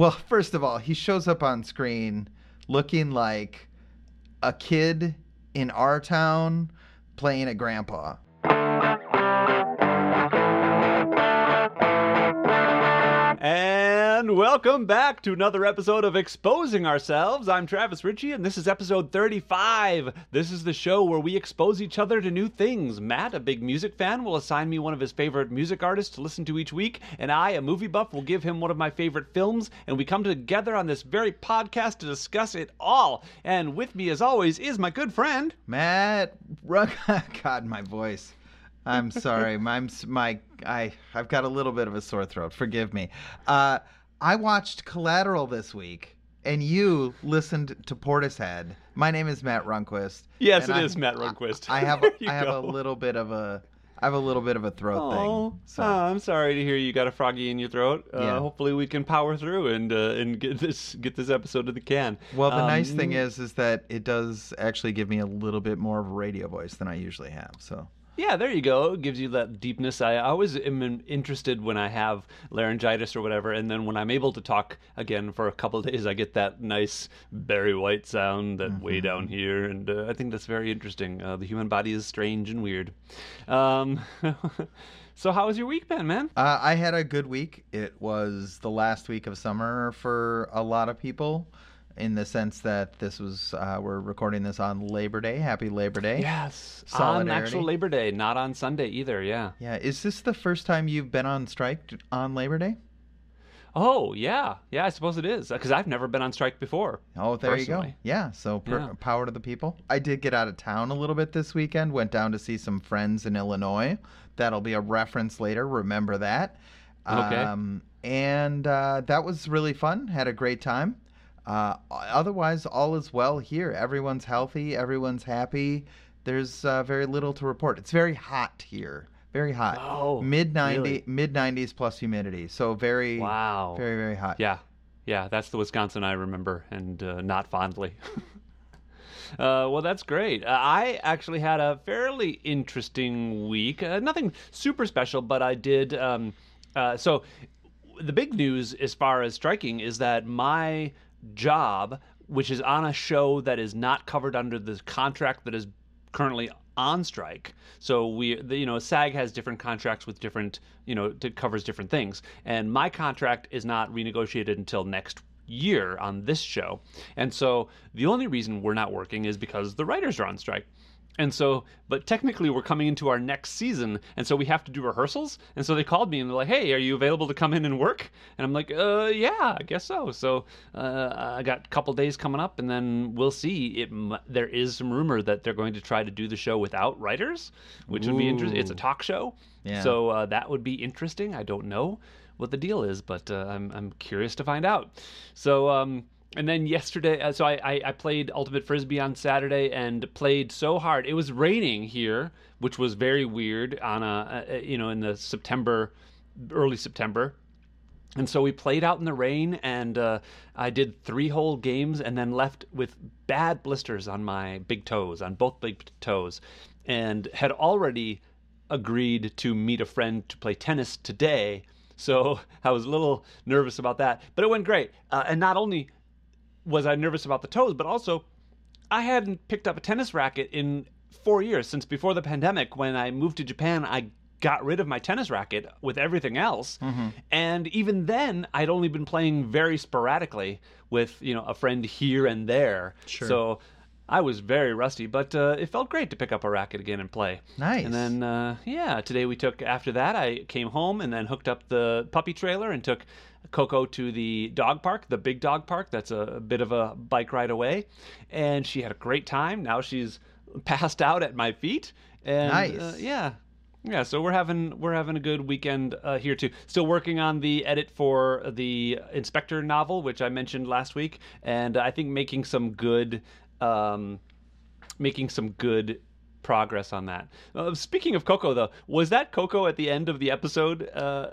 well, first of all, he shows up on screen looking like a kid in our town playing a grandpa. And welcome back to another episode of Exposing Ourselves. I'm Travis Ritchie, and this is episode 35. This is the show where we expose each other to new things. Matt, a big music fan, will assign me one of his favorite music artists to listen to each week, and I, a movie buff, will give him one of my favorite films, and we come together on this very podcast to discuss it all. And with me, as always, is my good friend. Matt, God, my voice. I'm sorry. my my I I've got a little bit of a sore throat. Forgive me. Uh, I watched Collateral this week, and you listened to Portishead. My name is Matt Runquist. Yes, it I- is Matt Runquist. I, I have I have a little bit of a I have a little bit of a throat Oh, thing. So oh, I'm sorry to hear you got a froggy in your throat. Uh, Yeah. Hopefully, we can power through and uh, and get this get this episode to the can. well, the Um, nice thing is is that it does actually give me a little bit more of a radio voice than I usually have. So yeah, there you go. It gives you that deepness. I always am interested when I have laryngitis or whatever, and then when I'm able to talk again for a couple of days, I get that nice Barry White sound that way down here, and uh, I think that's very interesting. Uh, the human body is strange and weird. Um, so, how was your week been, man? Uh, I had a good week. It was the last week of summer for a lot of people, in the sense that this was uh, we're recording this on Labor Day. Happy Labor Day! Yes, on Solidarity. actual Labor Day, not on Sunday either. Yeah. Yeah. Is this the first time you've been on strike on Labor Day? Oh yeah, yeah. I suppose it is because I've never been on strike before. Oh, there you go. Yeah. So per- Yeah. power to the people. I did get out of town a little bit this weekend. Went down to see some friends in Illinois. That'll be a reference later. Remember that. Okay. Um, and uh, that was really fun. Had a great time. Uh, otherwise, all is well here. Everyone's healthy. Everyone's happy. There's uh, very little to report. It's very hot here. Very hot. Oh, mid ninety, really? mid nineties plus humidity. So very, Wow. very, very hot. Yeah, yeah. That's the Wisconsin I remember, and uh, not fondly. Uh, well, that's great. Uh, I actually had a fairly interesting week. Uh, nothing super special, but I did. Um, uh, so, the big news as far as striking is that my job, which is on a show that is not covered under the contract that is currently on strike. So we, you know, SAG has different contracts with different, you know, it covers different things, and my contract is not renegotiated until next year on this show. And so the only reason we're not working is because the writers are on strike. And so, but technically, we're coming into our next season, and so we have to do rehearsals. And so they called me and they're like, "Hey, are you available to come in and work?" And I'm like, "Uh, yeah, I guess so." So uh, I got a couple days coming up, and then we'll see. It there is some rumor that they're going to try to do the show without writers, which would be interesting. It's a talk show, Yeah. so uh, that would be interesting. I don't know what the deal is, but uh, I'm I'm curious to find out. So um, and then yesterday, uh, so I, I I played Ultimate Frisbee on Saturday and played so hard. It was raining here, which was very weird on a, a you know in the September, early September. And so we played out in the rain, and uh, I did three whole games, and then left with bad blisters on my big toes, on both big toes, and had already agreed to meet a friend to play tennis today. So I was a little nervous about that, but it went great. Uh, and not only was I nervous about the toes, but also I hadn't picked up a tennis racket in four years since before the pandemic. When I moved to Japan, I got rid of my tennis racket with everything else, and even then, I'd only been playing very sporadically with you know a friend here and there. Sure. So I was very rusty, but uh, it felt great to pick up a racket again and play. Nice. And then uh, yeah, today we took after that I came home and then hooked up the puppy trailer and took Coco to the dog park, the big dog park. That's a, bit of a bike ride away, and she had a great time. Now she's passed out at my feet. And, Nice. uh, yeah. Yeah, so we're having we're having a good weekend uh, here too. Still working on the edit for the Inspector novel, which I mentioned last week, and I think making some good um, making some good progress on that. Uh, speaking of Coco, though, was that Coco at the end of the episode? Uh,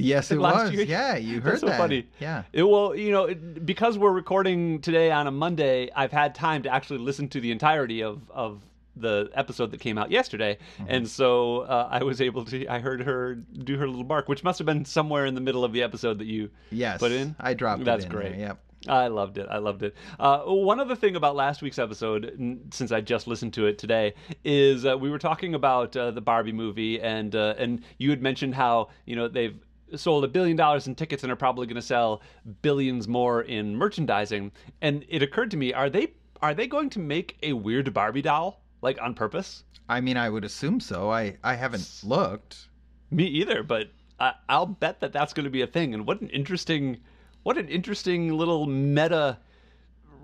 Yes, it was. year? Yeah, you heard That's so that. funny. Yeah. It will, you know, it, because we're recording today on a Monday, I've had time to actually listen to the entirety of of the episode that came out yesterday, and so uh, I was able to. I heard her do her little bark, which must have been somewhere in the middle of the episode that you Yes. put in. I dropped That's it in great. there, Yep. I loved it. I loved it. Uh, one other thing about last week's episode, n- since I just listened to it today, is uh, we were talking about uh, the Barbie movie, and uh, and you had mentioned how you know they've sold a billion dollars in tickets and are probably going to sell billions more in merchandising. And it occurred to me, are they are they going to make a weird Barbie doll like on purpose? I mean, I would assume so. I I haven't looked. Me either, but I, I'll bet that that's going to be a thing. And what an interesting, what an interesting little meta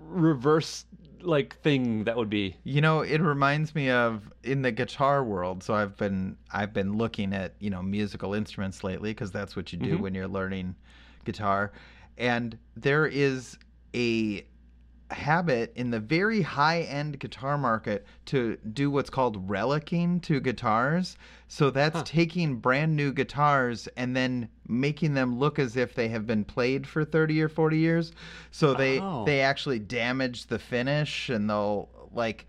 reverse like thing that would be. You know, it reminds me of in the guitar world. So I've been I've been looking at you know musical instruments lately because that's what you do Mhm. when you're learning guitar, and there is a habit in the very high end guitar market to do what's called relicking to guitars. So that's Huh. taking brand new guitars and then making them look as if they have been played for 30 or 40 years. So they Oh. they actually damage the finish and they'll like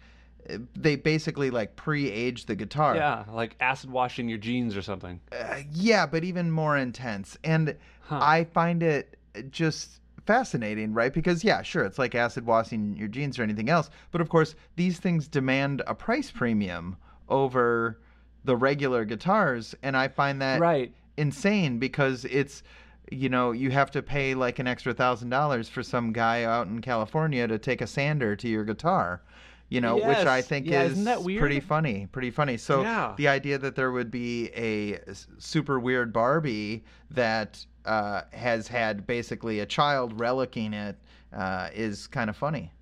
they basically like pre-age the guitar. Yeah, like acid washing your jeans or something. Uh, yeah, but even more intense. And Huh. I find it just fascinating, right? Because yeah, sure, it's like acid washing your jeans or anything else, but of course, these things demand a price premium over the regular guitars, and I find that right. insane because it's you know, you have to pay like an extra thousand dollars for some guy out in California to take a sander to your guitar. You know, which I think Yeah, is pretty funny. Pretty funny. So Yeah. the idea that there would be a super weird Barbie that uh, has had basically a child relicking it uh, is kind of funny.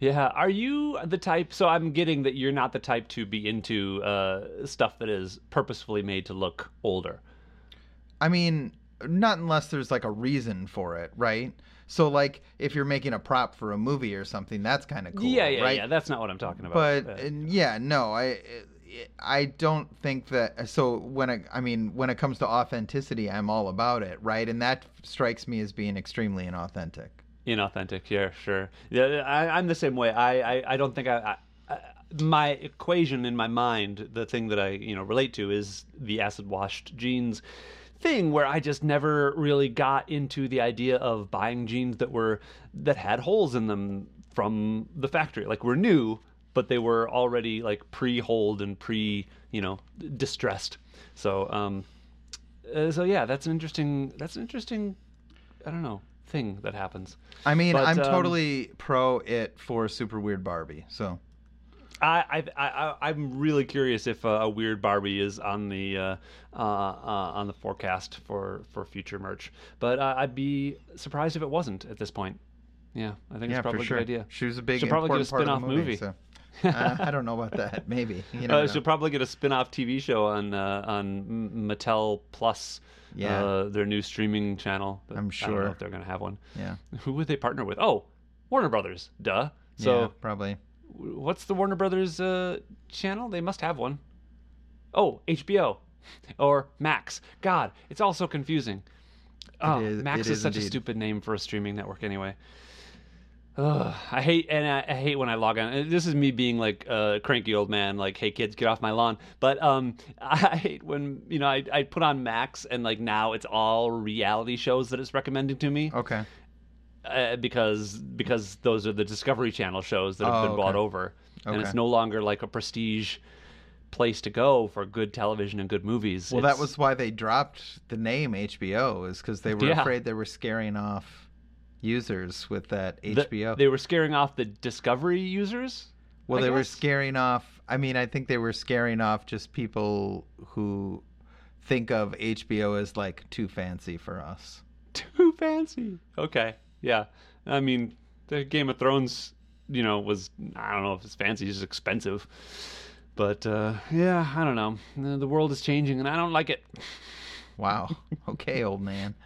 Yeah, are you the type? So I'm getting that you're not the type to be into uh, stuff that is purposefully made to look older. I mean, not unless there's like a reason for it, right? So like if you're making a prop for a movie or something, that's kind of cool, yeah, yeah, right? yeah. That's not what I'm talking about. but uh, yeah, no, I I don't think that. So when I, I mean, when it comes to authenticity, I'm all about it, right? And that strikes me as being extremely inauthentic. inauthentic. Yeah, sure. Yeah, I, I'm the same way. I, I, I don't think I, I, I. My equation in my mind, the thing that I you know relate to is the acid washed jeans thing where I just never really got into the idea of buying jeans that were that had holes in them from the factory like were new but they were already like pre-holed and pre you know distressed so um uh, so yeah that's an interesting that's an interesting I don't know thing that happens I mean, But, I'm um, totally pro it for Super Weird Barbie. So I, I, I, I'm really curious if uh, a weird Barbie is on the uh, uh, uh, on the forecast for, for future merch, but uh, I'd be surprised if it wasn't at this point. Yeah, I think yeah, it's probably a sure. good idea. She was a big She'll probably get a important part of the spin-off movie. movie. So. Uh, I don't know about that. Maybe you Uh, know. she'll probably get a spin-off TV show on uh, on Mattel Plus, Yeah. uh, their new streaming channel. I'm I don't sure. know if they're going to have one. yeah, Who would they partner with? Oh, Warner Brothers. Duh. So yeah, probably. what's the Warner Brothers uh, channel? They must have one. Oh, HBO or Max. God, it's all so confusing. Oh, is- Max is, is such a stupid name for a streaming network anyway. Ugh, I hate and I, I hate when I log on. and This is me being like a cranky old man, like, "Hey kids, get off my lawn." But um, I hate when you know I I put on Max and like now it's all reality shows that it's recommending to me Okay. uh, because because those are the Discovery Channel shows that have Oh, been bought okay. over, and it's no longer like a prestige place to go for good television and good movies. Well, that was why they dropped the name HBO, is because they were Yeah. afraid they were scaring off users with that the- HBO. they were scaring off the Discovery users. well, I they were scaring off. I mean, I think they were scaring off just people who think of HBO as like too fancy for us. Too fancy. Okay, yeah. I mean, the Game of Thrones, you know, was I don't know if it's fancy, it's just expensive. But uh, yeah, I don't know. The world is changing, and I don't like it. Wow. Okay, old man.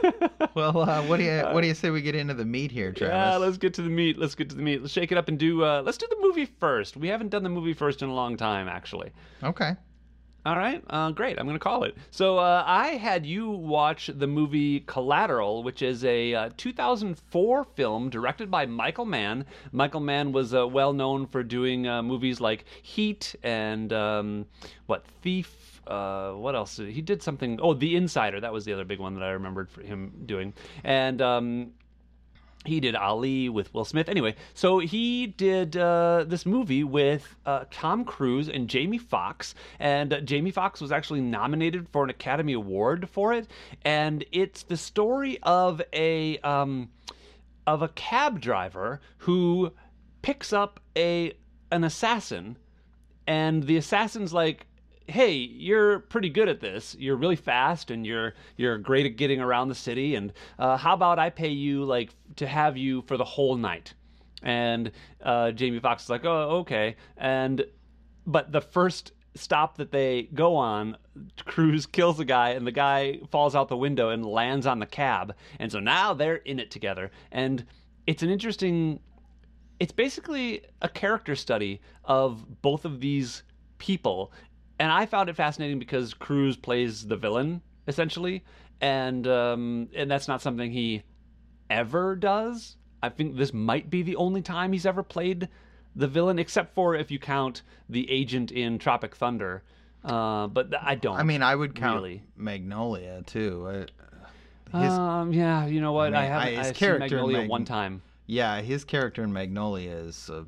well, uh, what do you what do you say we get into the meat here, Travis? Yeah, let's get to the meat. Let's get to the meat. Let's shake it up and do. Uh, let's do the movie first. We haven't done the movie first in a long time, actually. Okay. All right, uh, great. I'm going to call it. So uh, I had you watch the movie Collateral, which is a uh, 2004 film directed by Michael Mann. Michael Mann was uh, well known for doing uh, movies like Heat and um, what Thief. Uh, what else? He did something. Oh, The Insider. That was the other big one that I remembered for him doing. And um, he did Ali with Will Smith. Anyway, so he did uh, this movie with uh, Tom Cruise and Jamie Foxx, and uh, Jamie Foxx was actually nominated for an Academy Award for it. And it's the story of a um, of a cab driver who picks up a an assassin, and the assassin's like, hey, you're pretty good at this. You're really fast and you're you're great at getting around the city. And uh, how about I pay you like to have you for the whole night? And uh, Jamie Foxx is like, oh, okay. And but the first stop that they go on, Cruise kills a guy, and the guy falls out the window and lands on the cab. And so now they're in it together. And it's an interesting. It's basically a character study of both of these people and I found it fascinating because Cruise plays the villain essentially, and um, and that's not something he ever does. I think this might be the only time he's ever played the villain, except for if you count the agent in Tropic Thunder. Uh, but I don't. I mean, I would count really. Magnolia too. His, um, yeah, you know what? I, I mean, have I- I, his character in Magnolia Mag- one time. yeah, his character in Magnolia is a,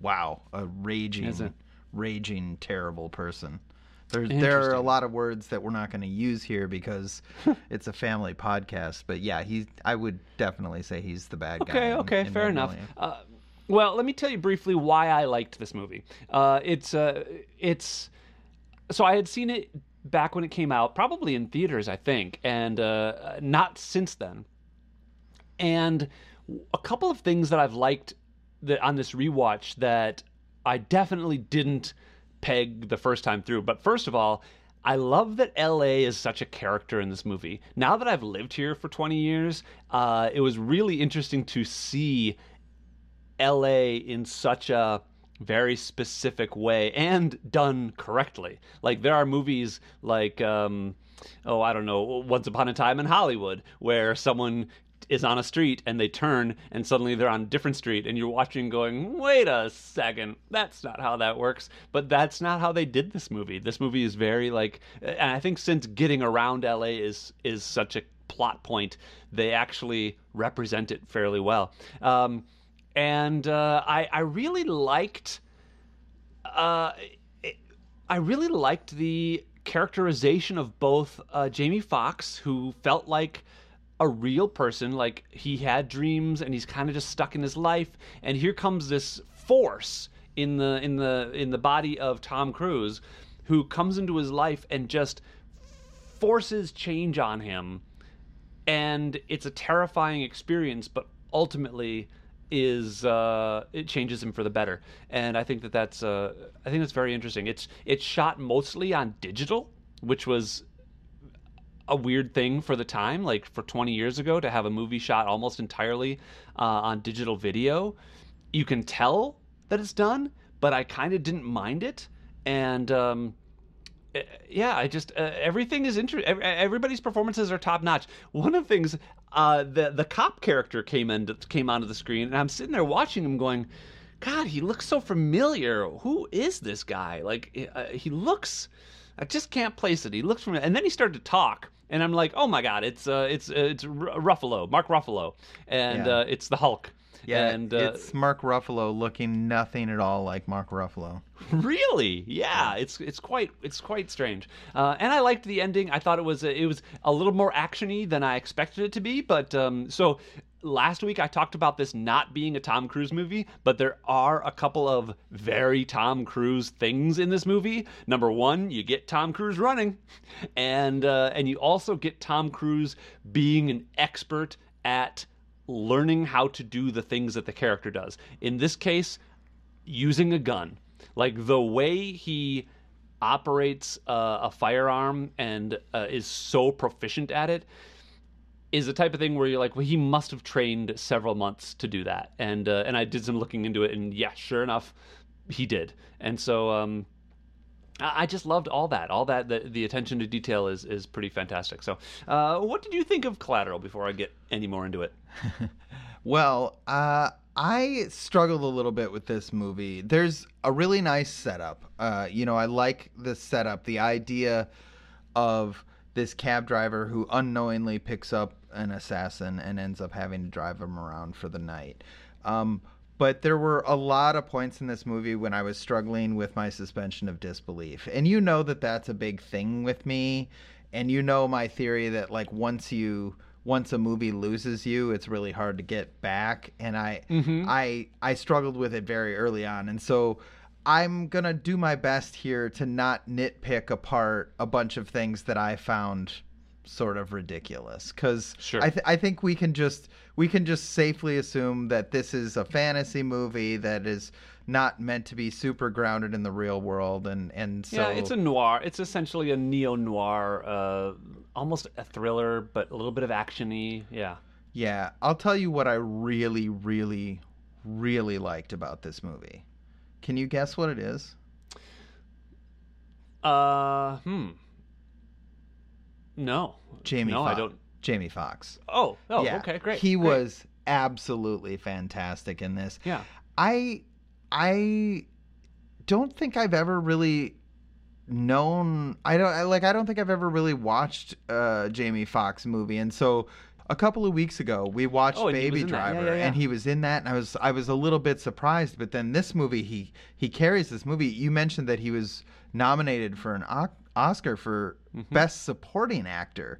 wow, a raging, raging, terrible person. There, there are a lot of words that we're not going to use here because it's a family podcast. But yeah, he's. I would definitely say he's the bad guy. Okay, okay, fair enough. Uh, well, let me tell you briefly why I liked this movie. Uh, it's uh, it's so I had seen it back when it came out, probably in theaters, I think, and uh, not since then. And a couple of things that I've liked that on this rewatch that I definitely didn't peg the first time through. But first of all, I love that LA is such a character in this movie. Now that I've lived here for 20 years, uh, it was really interesting to see LA in such a very specific way and done correctly. Like there are movies like um oh I don't know Once Upon a Time in Hollywood where someone is on a street and they turn and suddenly they're on a different street and you're watching going wait a second. That's not how that works. But that's not how they did this movie. This movie is very like and i think since getting around la is is such a plot point they actually represent it fairly well. Um, and uh, I, I really liked uh, I really liked the characterization of both uh, Jamie Foxx, who felt like a real person, like he had dreams and he's kind of just stuck in his life, and here comes this force in the in the in the body of Tom Cruise, who comes into his life and just forces change on him and it's a terrifying experience, but ultimately is uh, it changes him for the better. And I think that that's uh, I think that's very interesting. It's it's shot mostly on digital, which was a weird thing for the time, like for 20 years ago, to have a movie shot almost entirely uh, on digital video. You can tell that it's done, but I kind of didn't mind it, and um, uh, yeah, I just uh, everything is interesting. Everybody's performances are top notch. One of the things, uh, the the cop character came in came onto the screen, and I'm sitting there watching him, going, "God, he looks so familiar. Who is this guy? Like, he looks. I just can't place it. He looks familiar." And then he started to talk, and I'm like, "Oh my God, it's uh, it's uh, it's Ruffalo, Mark Ruffalo, and Yeah. uh, it's the Hulk." Yeah, and uh, it's Mark Ruffalo looking nothing at all like Mark Ruffalo. Really? Yeah, it's it's quite it's quite strange. Uh, and I liked the ending. I thought it was it was a little more actiony than I expected it to be. But um, so last week I talked about this not being a Tom Cruise movie, but there are a couple of very Tom Cruise things in this movie. Number one, you get Tom Cruise running, and uh, and you also get Tom Cruise being an expert at learning how to do the things that the character does. In this case, using a gun. Like the way he operates uh, a firearm and uh, is so proficient at it is the type of thing where you're like, well, he must have trained several months to do that. And uh, and I did some looking into it, and yeah, sure enough, he did. And so um, I I just loved all that. All that the, the attention to detail is is pretty fantastic. So, uh, what did you think of Collateral before I get any more into it? Well, uh, I struggled a little bit with this movie. There's a really nice setup. Uh, you know, I like the setup, the idea of this cab driver who unknowingly picks up an assassin and ends up having to drive him around for the night. Um, but there were a lot of points in this movie when I was struggling with my suspension of disbelief. And you know that that's a big thing with me. And you know my theory that, like, once you once a movie loses you, it's really hard to get back. And I Mhm. I I struggled with it very early on. And so I'm gonna do my best here to not nitpick apart a bunch of things that I found sort of ridiculous because Sure. I, th- I think we can just we can just safely assume that this is a fantasy movie that is not meant to be super grounded in the real world and and so yeah, it's a noir. It's essentially a neo noir, uh, almost a thriller, but a little bit of actiony. Yeah. yeah I'll tell you what I really really really liked about this movie. Can you guess what it is? Uh, hmm. No. Jamie. No, Foxx. I don't. Jamie Foxx. Oh, oh, yeah. okay, great. He great. was absolutely fantastic in this. Yeah. I I don't think I've ever really known I don't I, like I don't think I've ever really watched a Jamie Foxx movie and so a couple of weeks ago we watched Oh, and he was Baby that. Yeah, Driver yeah, yeah. and he was in that and I was I was a little bit surprised but then this movie he he carries this movie you mentioned that he was nominated for an O- Oscar for Mm-hmm. best supporting actor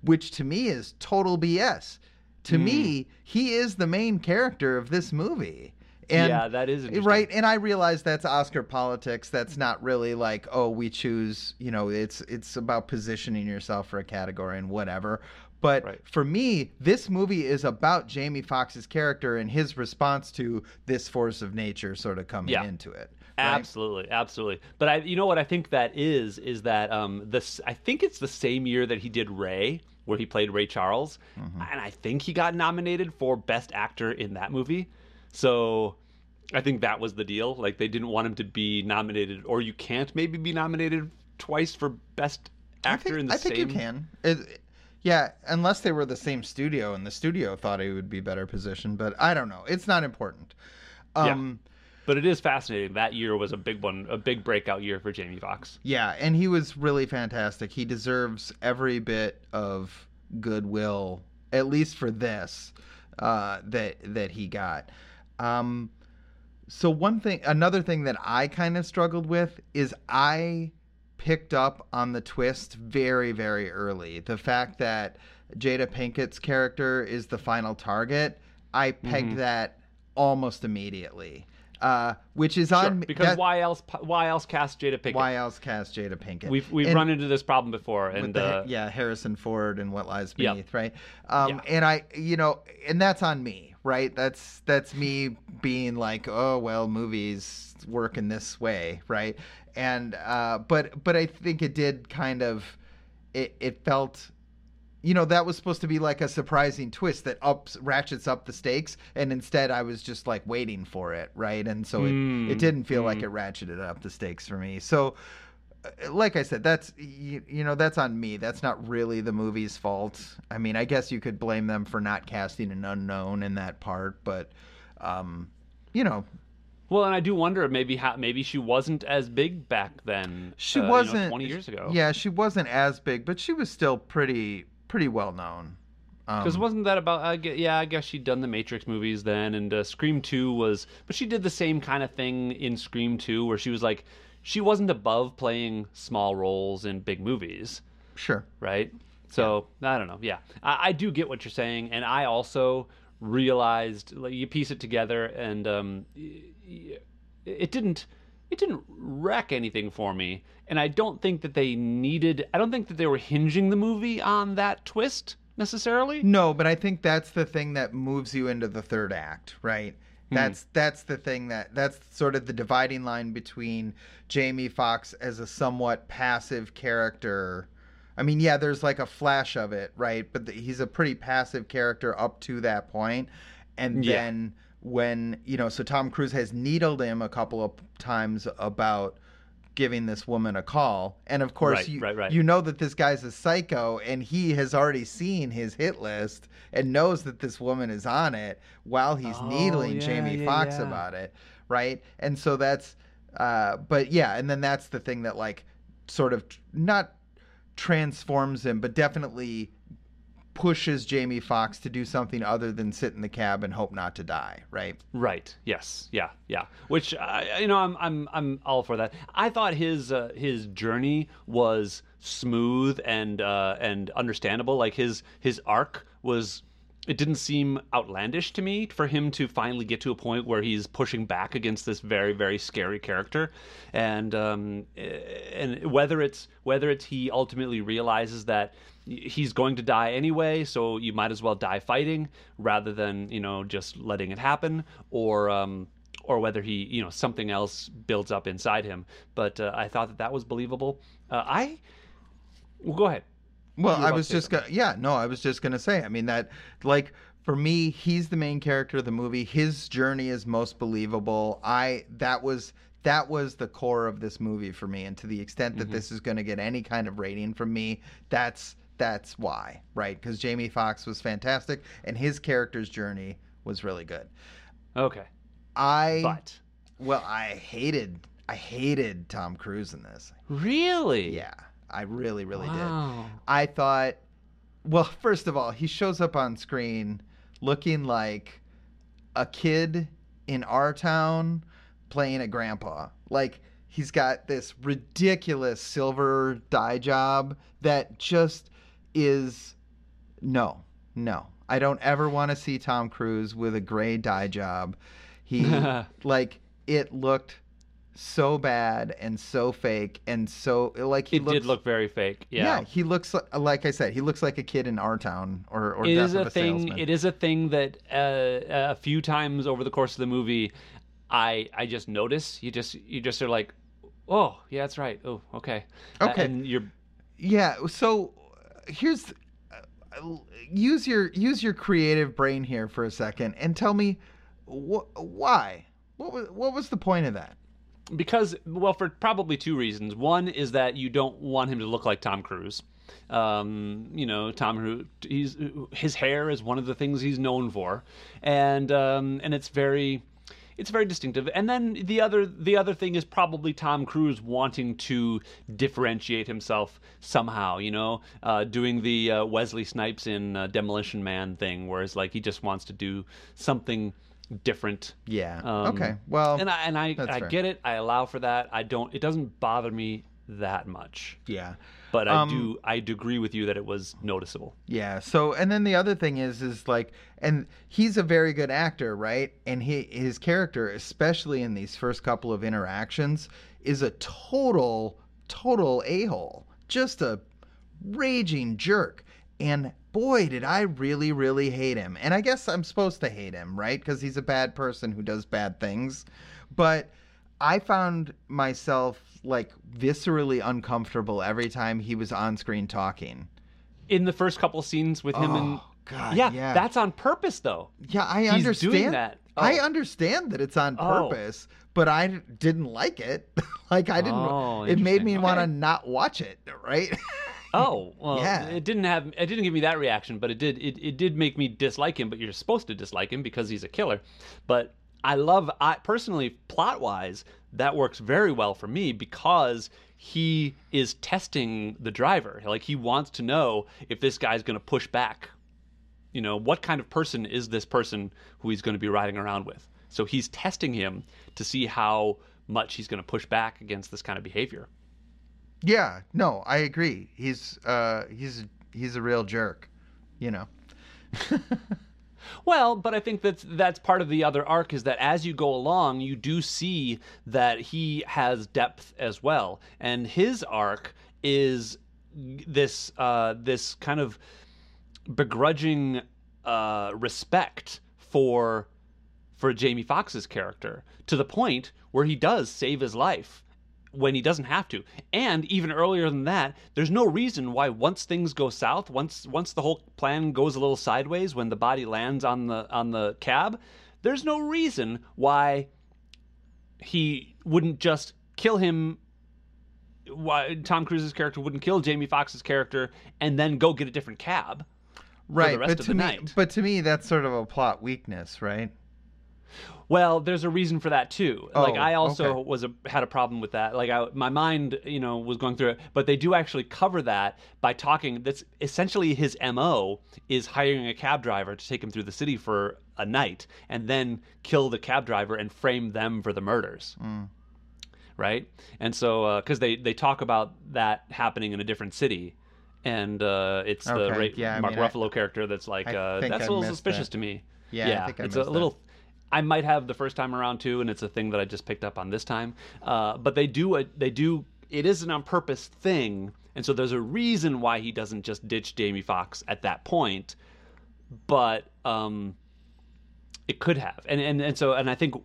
which to me is total BS to Mm. me he is the main character of this movie and yeah, that is interesting. right and i realize that's oscar politics that's not really like oh we choose you know it's it's about positioning yourself for a category and whatever but Right. for me this movie is about jamie foxx's character and his response to this force of nature sort of coming Yeah. into it right? Absolutely, absolutely. But I, you know what I think that is is that um this I think it's the same year that he did Ray, where he played Ray Charles, Mm-hmm. and I think he got nominated for Best Actor in that movie. So I think that was the deal. Like they didn't want him to be nominated, or you can't maybe be nominated twice for Best Actor think, in the I think same. you can It- yeah unless they were the same studio and the studio thought he would be better positioned but i don't know it's not important Yeah. um But it is fascinating. That year was a big one, a big breakout year for Jamie Foxx. Yeah, and he was really fantastic. He deserves every bit of goodwill, at least for this, uh, that that he got. Um, so one thing, another thing that I kind of struggled with is I picked up on the twist very, very early. The fact that Jada Pinkett's character is the final target, I pegged that almost immediately. Uh, which is Sure, on because that- why else? Why else cast Jada Pinkett? why else cast Jada Pinkett? We've we've And run into this problem before, and the- uh, yeah, Harrison Ford and What Lies Yep. Beneath, right? Um, Yeah. And I, you know, and that's on me, right? That's that's me being like, oh well, movies work in this way, right? And uh, but but I think it did kind of, it it felt. You know that was supposed to be like a surprising twist that ups ratchets up the stakes, and instead I was just like waiting for it, right? And so it, Mm, it didn't feel like mm. it ratcheted up the stakes for me. So, uh, like I said, that's you, you know that's on me. That's not really the movie's fault. I mean, I guess you could blame them for not casting an unknown in that part, but um, you know, Well, and I do wonder maybe how maybe she wasn't as big back then. she uh, you know, wasn't twenty years ago. Yeah, she wasn't as big, but she was still pretty pretty well known. Because Um, wasn't that about? I yeah, I guess she'd done the Matrix movies then, and uh, Scream Two was. But she did the same kind of thing in Scream Two, where she was like, she wasn't above playing small roles in big movies, sure. right? So I don't know. Yeah, I, I do get what you're saying, and I also realized like you piece it together, and um, it didn't. It didn't wreck anything for me, and I don't think that they needed. I don't think that they were hinging the movie on that twist necessarily. No, but I think that's the thing that moves you into the third act, right? Hmm. That's that's the thing that that's sort of the dividing line between Jamie Foxx as a somewhat passive character. I mean, yeah, there's like a flash of it, right? But the, he's a pretty passive character up to that point, and Yeah. then when you know, so Tom Cruise has needled him a couple of times about giving this woman a call. And of course, Right, you, right, right. you know that this guy's a psycho and he has already seen his hit list and knows that this woman is on it while he's Oh, needling yeah, Jamie yeah, Foxx yeah. about it. Right. And so that's, uh, but yeah. And then that's the thing that like sort of not transforms him, but definitely pushes Jamie Foxx to do something other than sit in the cab and hope not to die. Right. Right. Yes. Yeah. Yeah. Which uh, you know, I'm I'm I'm all for that. I thought his uh, his journey was smooth and uh, and understandable. Like his his arc was. It didn't seem outlandish to me for him to finally get to a point where he's pushing back against this very very scary character, and um, eh, and whether it's whether it's he ultimately realizes that he's going to die anyway, so you might as well die fighting rather than you know just letting it happen, or um, or whether he you know something else builds up inside him. But uh, I thought that that was believable. Uh, I well, go ahead. Well, I was just gonna, yeah, no, I was just gonna say. I mean that, like, for me, he's the main character of the movie. His journey is most believable. I that was that was the core of this movie for me, and to the extent that Mm-hmm. this is going to get any kind of rating from me, that's that's why, right? Because Jamie Foxx was fantastic, and his character's journey was really good. Okay, I but well, I hated I hated Tom Cruise in this. really, Yeah, I really really did. I thought, well, first of all, he shows up on screen looking like a kid in our town playing a grandpa. Like he's got this ridiculous silver dye job that just is no, no. I don't ever want to see Tom Cruise with a gray dye job. He like it looked so bad and so fake and so like he It looks, did look very fake. yeah. Yeah. he looks like, like I said, he looks like a kid in our town or or It is a a thing. salesman. It is a thing that uh, a few times over the course of the movie, I I just notice. You just you just are like, oh yeah, that's right. Oh okay. Uh, Okay. and you're Yeah. So uh, here's uh, use your use your creative brain here for a second and tell me wh- why. What was what was the point of that? because well for probably two reasons one is that you don't want him to look like tom cruise um, you know tom he's his hair is one of the things he's known for and um, and it's very it's very distinctive and then the other the other thing is probably tom cruise wanting to differentiate himself somehow you know uh, doing the uh, wesley snipes in uh, demolition man thing whereas like he just wants to do something different Yeah. Um, okay. Well. and I and I, I fair. get it. I allow for that. I don't. It doesn't bother me that much. yeah. But I Um, do. I do agree with you that it was noticeable. Yeah. So, and then the other thing is, is like, and he's a very good actor, right? And he, his character, especially in these first couple of interactions, is a total, total a hole. Just a raging jerk. And boy, did I really, really hate him. And I guess I'm supposed to hate him, right? Because he's a bad person who does bad things. But I found myself like viscerally uncomfortable every time he was on screen talking. In the first couple scenes with him and Oh, God, yeah, yeah. that's on purpose though. Yeah, I He's understand that. I Oh. understand that it's on Oh. purpose, but I didn't like it. like I didn't. Oh, it made me interesting. want to not watch it. Right? Oh well, Yeah. it didn't have. It didn't give me that reaction, but it did. It, it did make me dislike him. But you're supposed to dislike him because he's a killer. But I love. I personally, plot wise, that works very well for me because he is testing the driver. Like he wants to know if this guy's going to push back. You know, what kind of person is this person who he's going to be riding around with? So he's testing him to see how much he's going to push back against this kind of behavior. yeah. No, I agree. He's uh he's he's a real jerk. You know. Well, but I think that's that's part of the other arc is that as you go along, you do see that he has depth as well, and his arc is this uh, this kind of begrudging uh, respect for for Jamie Foxx's character to the point where he does save his life when he doesn't have to. And even earlier than that, there's no reason why once things go south, once once the whole plan goes a little sideways when the body lands on the on the cab, there's no reason why he wouldn't just kill him why Tom Cruise's character wouldn't kill Jamie Foxx's character and then go get a different cab. right, the rest but of to the me, night. but to me, that's sort of a plot weakness, right? Well, there's a reason for that too. like Oh, I also okay. was a, had a problem with that. Like I, my mind, you know, was going through it, but they do actually cover that by talking. That's essentially his mo is hiring a cab driver to take him through the city for a night and then kill the cab driver and frame them for the murders. Mm. Right, and so because they they talk about that happening in a different city. And uh, it's the Ra- yeah, I Mark mean, I- Ruffalo character that's like, uh, that's I a little suspicious that. to me. Yeah, I think it's a little that. I might have the first time around too, and it's a thing that I just picked up on this time. Uh, but they do a, they do it is an on purpose thing, and so there's a reason why he doesn't just ditch Jamie Foxx at that point. But um, it could have, and and and so and I think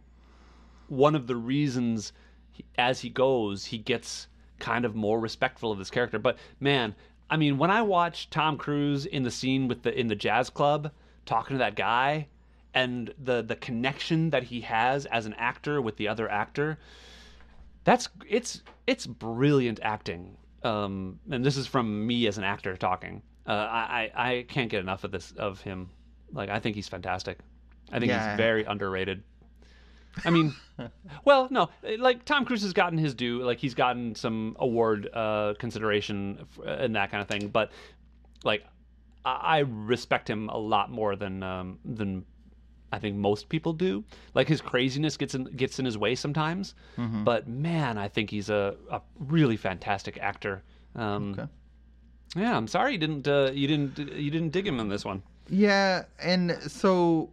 one of the reasons he, as he goes, he gets kind of more respectful of this character. But man, I mean, when I watch Tom Cruise in the scene with the in the jazz club talking to that guy and the the connection that he has as an actor with the other actor, that's it's it's brilliant acting. Um, and this is from me as an actor talking. Uh, I, I can't get enough of this of him. Like I think he's fantastic. I think Yeah. he's very underrated. I mean, well, no, like Tom Cruise has gotten his due. Like he's gotten some award uh, consideration and that kind of thing. But like, I I respect him a lot more than um, than I think most people do. Like his craziness gets in gets in his way sometimes. Mm-hmm. But man, I think he's a, a really fantastic actor. Um, Okay. Yeah, I'm sorry you didn't uh, you didn't you didn't dig him in this one. Yeah, and so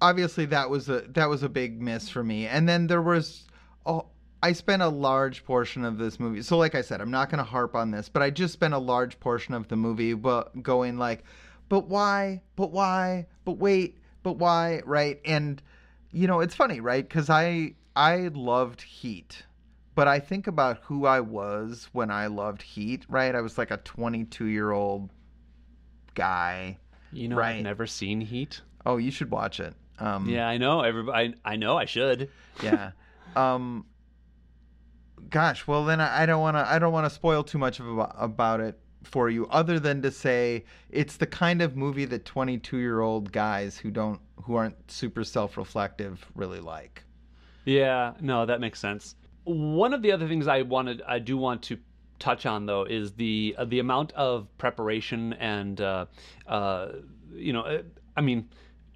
obviously that was a that was a big miss for me. And then there was oh, I spent a large portion of this movie. So like I said, I'm not going to harp on this, but I just spent a large portion of the movie but going like, but why? But why? But wait, but why? Right? And you know, it's funny, right? Cuz I I loved Heat. But I think about who I was when I loved Heat, right? I was like a 22-year-old guy. You know, Right. I've never seen Heat. Oh, you should watch it. Um, Yeah, I know. Everybody, I, I know I should. yeah. Um, gosh, well then I I don't want to I don't want to spoil too much of about, about it for you, other than to say it's the kind of movie that 22 year old guys who don't who aren't super self reflective really like. Yeah, no, that makes sense. One of the other things I wanted, I do want to touch on though, is the uh, the amount of preparation and, uh, uh, you know, uh, I mean,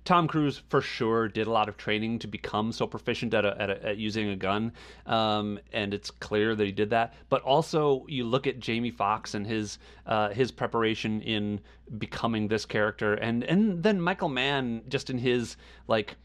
Tom Cruise for sure did a lot of training to become so proficient at a, at, a, at using a gun, um, and it's clear that he did that. But also, you look at Jamie Foxx and his uh, his preparation in becoming this character, and and then Michael Mann just in his like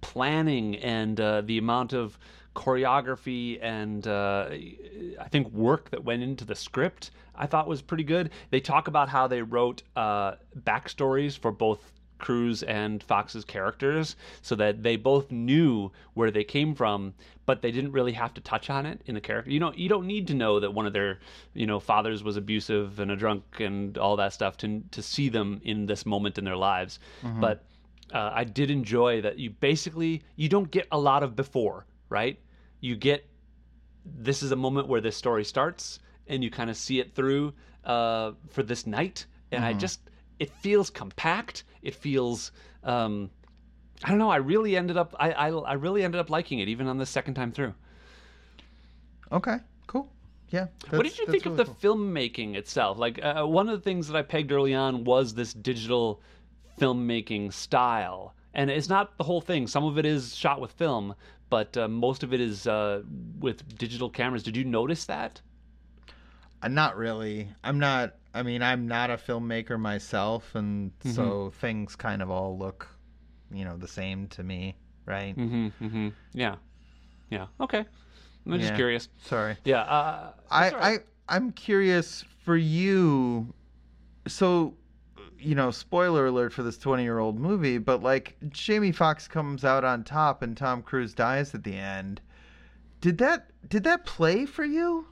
planning and uh, the amount of choreography and uh, I think work that went into the script I thought was pretty good. They talk about how they wrote uh, backstories for both Cruise and Foxx's characters so that they both knew where they came from, but they didn't really have to touch on it in the character. You know, you don't need to know that one of their, you know, fathers was abusive and a drunk and all that stuff to to see them in this moment in their lives. But uh, I did enjoy that you basically you don't get a lot of before, right? You get this is a moment where this story starts, and you kind of see it through uh, for this night, and I just it feels compact. It feels um, I don't know. I really ended up I, I I really ended up liking it even on the second time through. Okay, cool. Yeah. what did you think of the cool. filmmaking itself? Like uh, one of the things that I pegged early on was this digital filmmaking style, and it's not the whole thing. Some of it is shot with film, but uh, most of it is uh, with digital cameras. Did you notice that? Uh, not really. I'm not. I mean, I'm not a filmmaker myself, and so Mm-hmm. things kind of all look, you know, the same to me, right? Mm-hmm. Mm-hmm. Yeah. Yeah. Okay. I'm just Yeah. curious. Sorry. Yeah. Uh, I, right. I I'm curious for you. So, you know, spoiler alert for this 20 year old movie, but like Jamie Foxx comes out on top and Tom Cruise dies at the end. Did that did that play for you?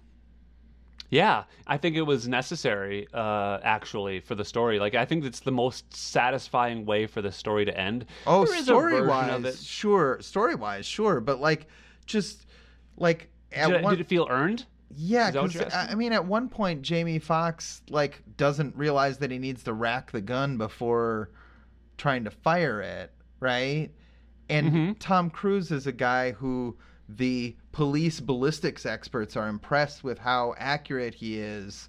Yeah, I think it was necessary, uh, actually, for the story. Like, I think it's the most satisfying way for the story to end. Oh, story wise, sure. Story wise, sure. But like, just like at Did, one, did it feel earned? Yeah, Is that what because I mean, at one point, Jamie Foxx like doesn't realize that he needs to rack the gun before trying to fire it, right? And Mhm. Tom Cruise is a guy who the police ballistics experts are impressed with how accurate he is.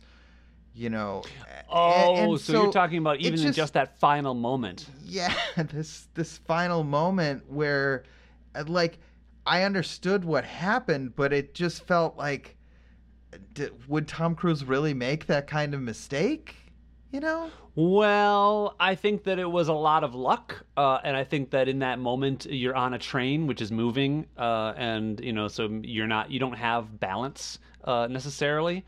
You know. Oh, and so, you're talking about even in just that final moment. yeah this this final moment where uh, like i understood what happened but it just felt like d- would tom cruise really make that kind of mistake you know Well, I think that it was a lot of luck, uh, and I think that in that moment you're on a train which is moving, uh, and you know, so you're not, you don't have balance uh, necessarily.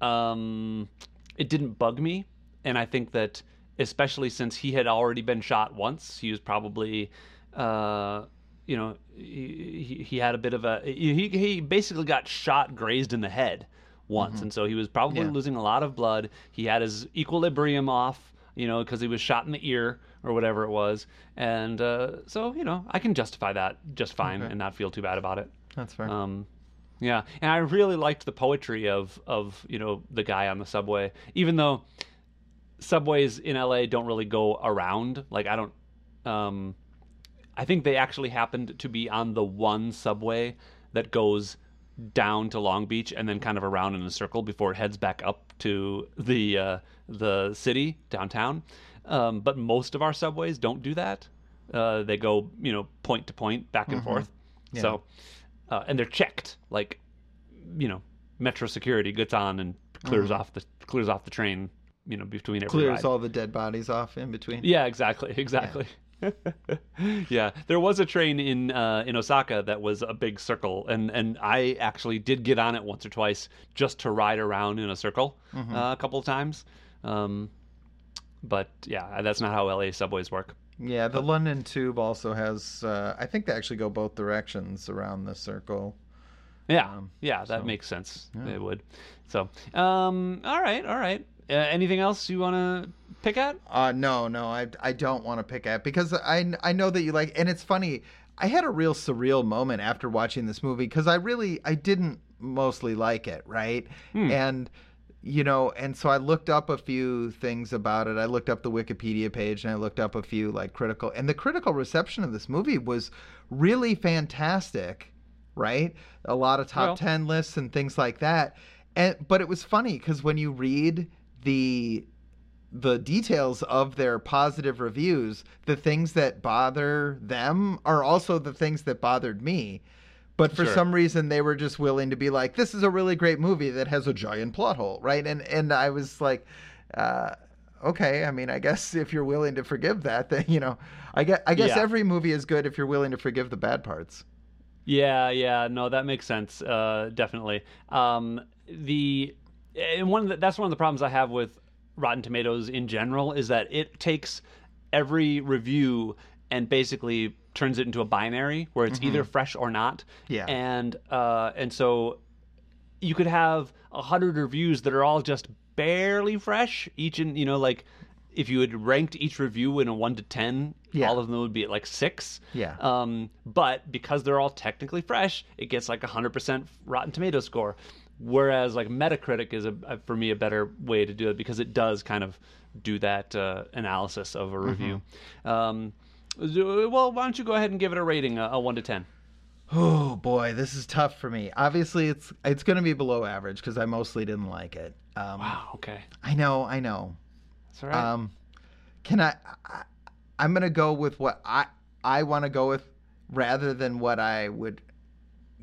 Um, it didn't bug me, and I think that especially since he had already been shot once, he was probably, uh, you know, he, he- he had a bit of a, he he basically got shot, grazed in the head once, and so he was probably Yeah. losing a lot of blood. He had his equilibrium off, you know, because he was shot in the ear or whatever it was, and uh, so you know, I can justify that just fine Okay. and not feel too bad about it. that's fair Um, yeah, and I really liked the poetry of of you know the guy on the subway, even though subways in LA don't really go around. Like I don't, um, I think they actually happened to be on the one subway that goes down to Long Beach and then kind of around in a circle before it heads back up to the uh, the city downtown. Um, but most of our subways don't do that. Uh, they go you know point to point back and forth. Yeah. So uh, and they're checked like you know metro security gets on and clears off the clears off the train you know between every clears ride. all the dead bodies off in between Yeah, exactly, exactly. Yeah. there was a train in uh, in Osaka that was a big circle, and and I actually did get on it once or twice just to ride around in a circle Mm-hmm. uh, a couple of times. Um, but yeah, that's not how LA subways work. yeah the london tube also has uh, i think they actually go both directions around the circle Yeah, Um, yeah, that so- makes sense. Yeah. It would. So, um, all right, all right. Uh, anything else you want to pick at? Uh, no, no, I, I don't want to pick at because I, I know that you like, and it's funny. I had a real surreal moment after watching this movie because I really I didn't mostly like it, right? Hmm. And you know, and so I looked up a few things about it. I looked up the Wikipedia page and I looked up a few like critical, and the critical reception of this movie was really fantastic, right? A lot of top Well- 10 lists and things like that. And but it was funny cuz when you read the the details of their positive reviews, the things that bother them are also the things that bothered me. But for Sure. some reason, they were just willing to be like, "This is a really great movie that has a giant plot hole," right? And and I was like, uh, "Okay, I mean, I guess if you're willing to forgive that, then you know, I guess I guess Yeah. every movie is good if you're willing to forgive the bad parts." Yeah, yeah, no, that makes sense. Uh, definitely. Um, the and one of the, that's one of the problems I have with Rotten Tomatoes in general is that it takes every review and basically turns it into a binary where it's either fresh or not. Yeah. And uh, and so you could have a hundred reviews that are all just barely fresh. Each in you know like if you had ranked each review in a one to ten, Yeah. all of them would be at like six. Yeah. Um, but because they're all technically fresh, it gets like a hundred percent Rotten Tomato score. Whereas like Metacritic is a, a for me a better way to do it because it does kind of do that uh, analysis of a review. Um, well, why don't you go ahead and give it a rating, a, a one to ten? Oh boy, this is tough for me. Obviously, it's it's going to be below average because I mostly didn't like it. Um, Wow. Okay. I know, I know. That's all right. Um, can I, I? I'm gonna go with what I I want to go with rather than what I would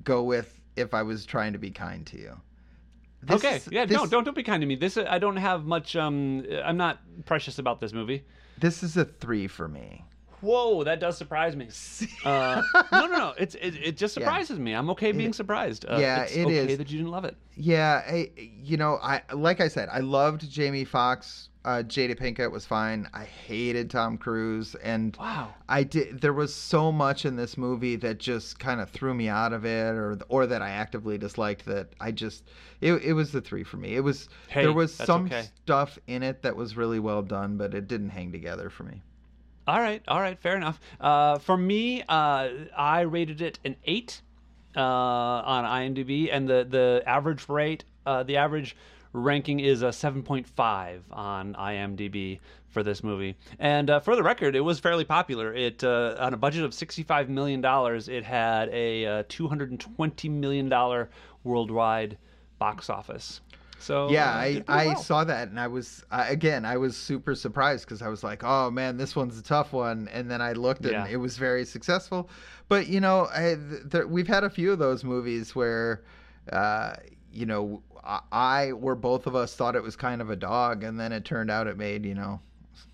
go with if I was trying to be kind to you. This okay. is- yeah. this, no, don't don't be kind to me. This I don't have much. Um, I'm not precious about this movie. This is a three for me. Whoa, that does surprise me. Uh, no, no, no. It's it, it just Yeah. surprises me. I'm okay being surprised. Uh, yeah, it's it okay is. that you didn't love it. Yeah, I, you know, I like I said, I loved Jamie Foxx. Uh, Jada Pinkett was fine. I hated Tom Cruise, and Wow. I did. There was so much in this movie that just kind of threw me out of it, or or that I actively disliked. That I just it, it was the three for me. It was Hey, there was some okay. stuff in it that was really well done, but it didn't hang together for me. All right, all right, fair enough. Uh, for me, uh, I rated it an eight uh, on IMDb, and the the average rate Uh, the average ranking is a 7.5 on IMDb for this movie. And uh, for the record, it was fairly popular. It uh, on a budget of 65 million dollars, it had a uh, 220 million dollar worldwide box office. So Yeah, uh, I, I well. saw that and I was I, again I was super surprised because I was like, oh man, this one's a tough one, and then I looked and Yeah. it was very successful. But you know, I, there, we've had a few of those movies where, uh, you know, I, or both of us thought it was kind of a dog, and then it turned out it made you know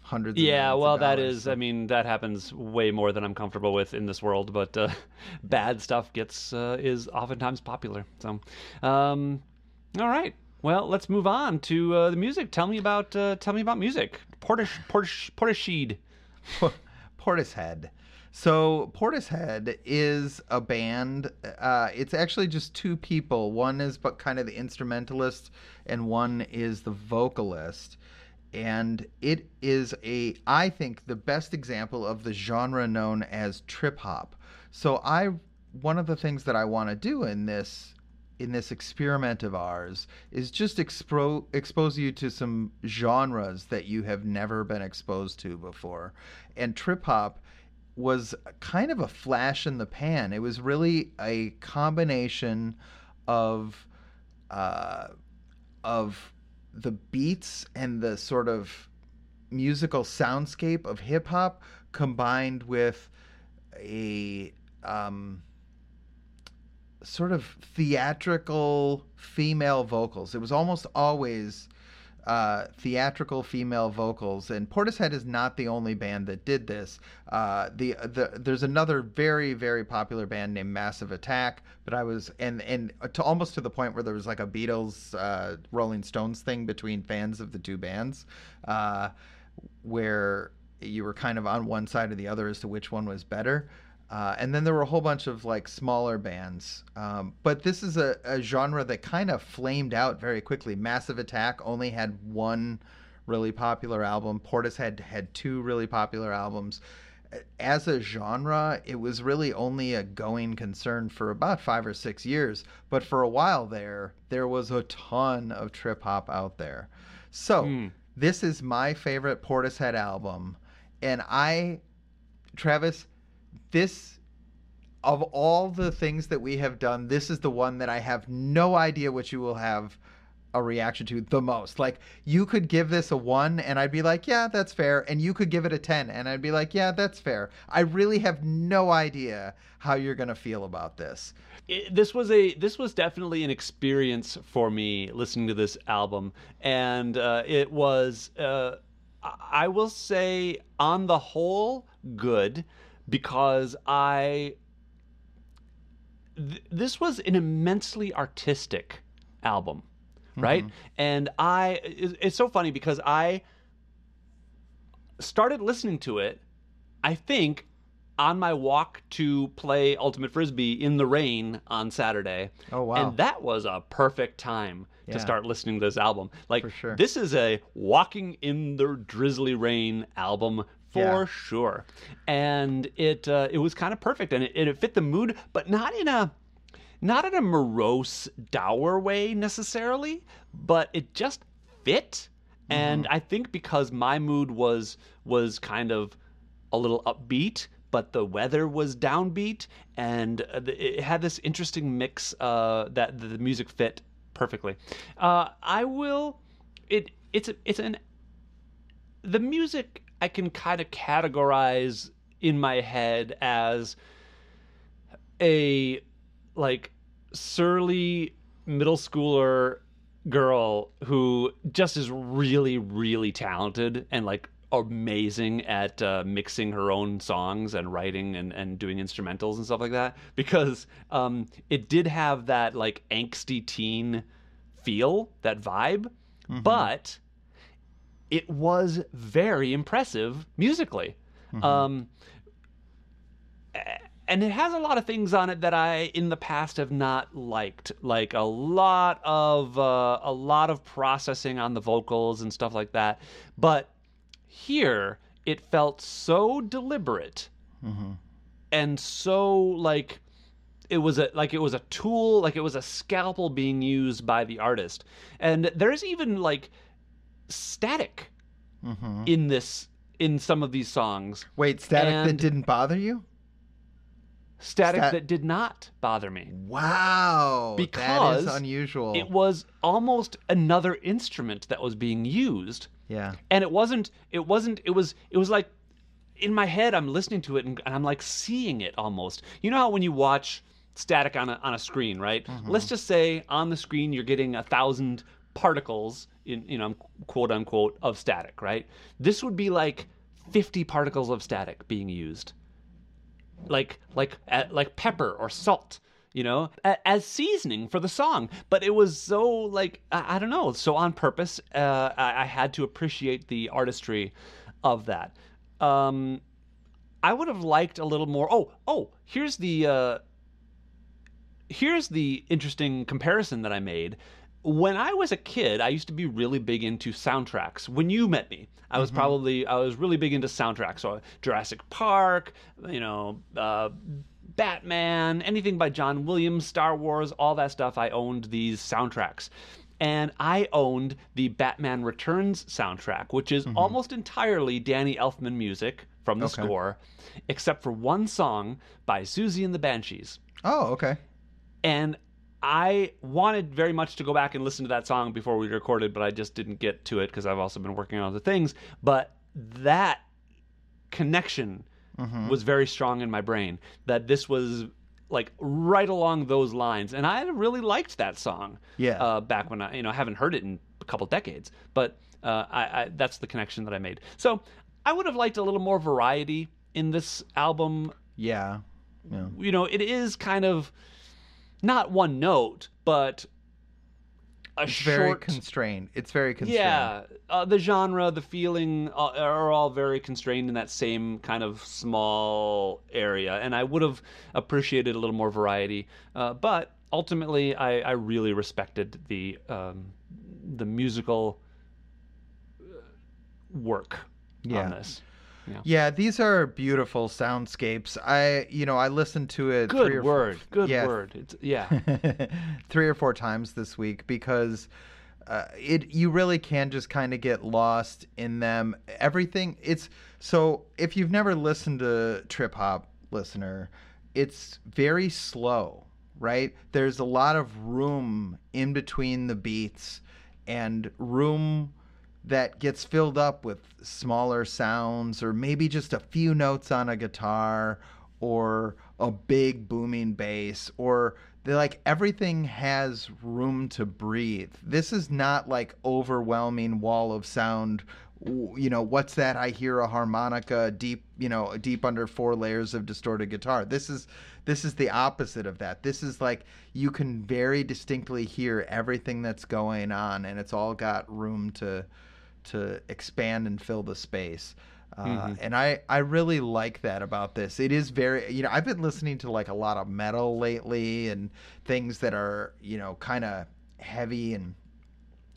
hundreds. Yeah, of well, that is. so- I mean, that happens way more than I'm comfortable with in this world. But uh, bad stuff gets uh, is oftentimes popular. So, um, all right. Well, let's move on to uh, the music. Tell me about uh, tell me about music. Portish Portish Portisheed. Portishead. So Portishead is a band. Uh, it's actually just two people. One is but kind of the instrumentalist, and one is the vocalist. And it is a, I think, the best example of the genre known as trip hop. So I, one of the things that I want to do in this in this experiment of ours is just expro- expose you to some genres that you have never been exposed to before. And trip hop was kind of a flash in the pan. It was really a combination of uh, of the beats and the sort of musical soundscape of hip hop combined with a um, sort of theatrical female vocals. It was almost always uh, theatrical female vocals, and Portishead is not the only band that did this. Uh, the the there's another very very popular band named Massive Attack, but I was and and to almost to the point where there was like a Beatles uh, Rolling Stones thing between fans of the two bands, uh, where you were kind of on one side or the other as to which one was better. Uh, and then there were a whole bunch of like smaller bands. Um, but this is a, a genre that kind of flamed out very quickly. Massive Attack only had one really popular album. Portishead had two really popular albums. As a genre, it was really only a going concern for about five or six years. But for a while there, there was a ton of trip hop out there. So Hmm. this is my favorite Portishead album. And I, Travis, this of all the things that we have done, this is the one that I have no idea what you will have a reaction to the most. Like you could give this a 1 and I'd be like, "Yeah, that's fair." And you could give it a 10 and I'd be like, "Yeah, that's fair." I really have no idea how you're going to feel about this. it, this was a this was definitely an experience for me listening to this album and uh, it was uh, I- i will say on the whole good because i th- this was an immensely artistic album right mm-hmm. and i it's so funny because i started listening to it i think on my walk to play Ultimate Frisbee in the rain on Saturday. Oh, wow. And that was a perfect time Yeah. to start listening to this album. Like For sure. this is a walking in the drizzly rain album for Yeah. sure. And it uh, it was kind of perfect and it, it fit the mood, but not in a not in a morose, dour way necessarily, but it just fit. And Mm-hmm. I think because my mood was was kind of a little upbeat, but the weather was downbeat, and uh, it had this interesting mix uh, that the music fit perfectly. Uh, I will. It it's a, it's an the music I can kind of categorize in my head as a like surly middle schooler girl who just is really really talented and like amazing at uh, mixing her own songs and writing and, and doing instrumentals and stuff like that because um, it did have that like angsty teen feel that vibe. But it was very impressive musically um, and it has a lot of things on it that I in the past have not liked, like a lot of uh, a lot of processing on the vocals and stuff like that. But here, it felt so deliberate and so like it was a like it was a tool, like it was a scalpel being used by the artist. And there's even like static Mm-hmm. in this in some of these songs. Wait, static that didn't bother you? Static Stat- that did not bother me. Wow, that Because is unusual. It was almost another instrument that was being used. yeah, and it wasn't it wasn't it was it was like in my head i'm listening to it and, and i'm like seeing it almost you know how when you watch static on a, on a screen right let's just say on the screen you're getting a thousand particles in you know quote unquote of static right? This would be like 50 particles of static being used. Like like uh, like pepper or salt you know as seasoning for the song. But it was so like i, don't know so on purpose uh, I, I had to appreciate the artistry of that. Um i would have liked a little more oh oh here's the uh here's the interesting comparison that i made when I was a kid, I used to be really big into soundtracks. When you met me, I was probably I was really big into soundtracks. So Jurassic Park, you know, uh, Batman, anything by John Williams, Star Wars, all that stuff. I owned these soundtracks. And I owned the Batman Returns soundtrack, which is almost entirely Danny Elfman music from the Okay. score, except for one song by Siouxsie and the Banshees Oh, okay. and I wanted very much to go back and listen to that song before we recorded, but I just didn't get to it because I've also been working on other things. But that connection Mm-hmm. was very strong in my brain that this was like right along those lines, and I really liked that song. Yeah. Uh, back when I, you know, I haven't heard it in a couple decades, but uh, I, I that's the connection that I made. So I would have liked a little more variety in this album Yeah. Yeah. you know, it is kind of not one note, but a It's very constrained. It's very constrained. yeah, uh, the genre, the feeling uh, are all very constrained in that same kind of small area, and I would have appreciated a little more variety. Uh, but ultimately, I, I really respected the um, the musical uh, work Yeah. on this. Yeah, these are beautiful soundscapes. I, you know, I listened to it. three Good or word, good yeah. word. It's, yeah. three or four times this week because uh, it you really can just kind of get lost in them. Everything it's so if you've never listened to trip hop listener, it's very slow, right? There's a lot of room in between the beats and room that gets filled up with smaller sounds or maybe just a few notes on a guitar or a big booming bass or they like everything has room to breathe. This is not like overwhelming wall of sound. You know what's that? I hear a harmonica deep you know deep under four layers of distorted guitar. This is this is the opposite of that. This is like you can very distinctly hear everything that's going on and it's all got room to to expand and fill the space uh, and I, I really like that about this. It is very, you know, I've been listening to like a lot of metal lately and things that are, you know, kind of heavy and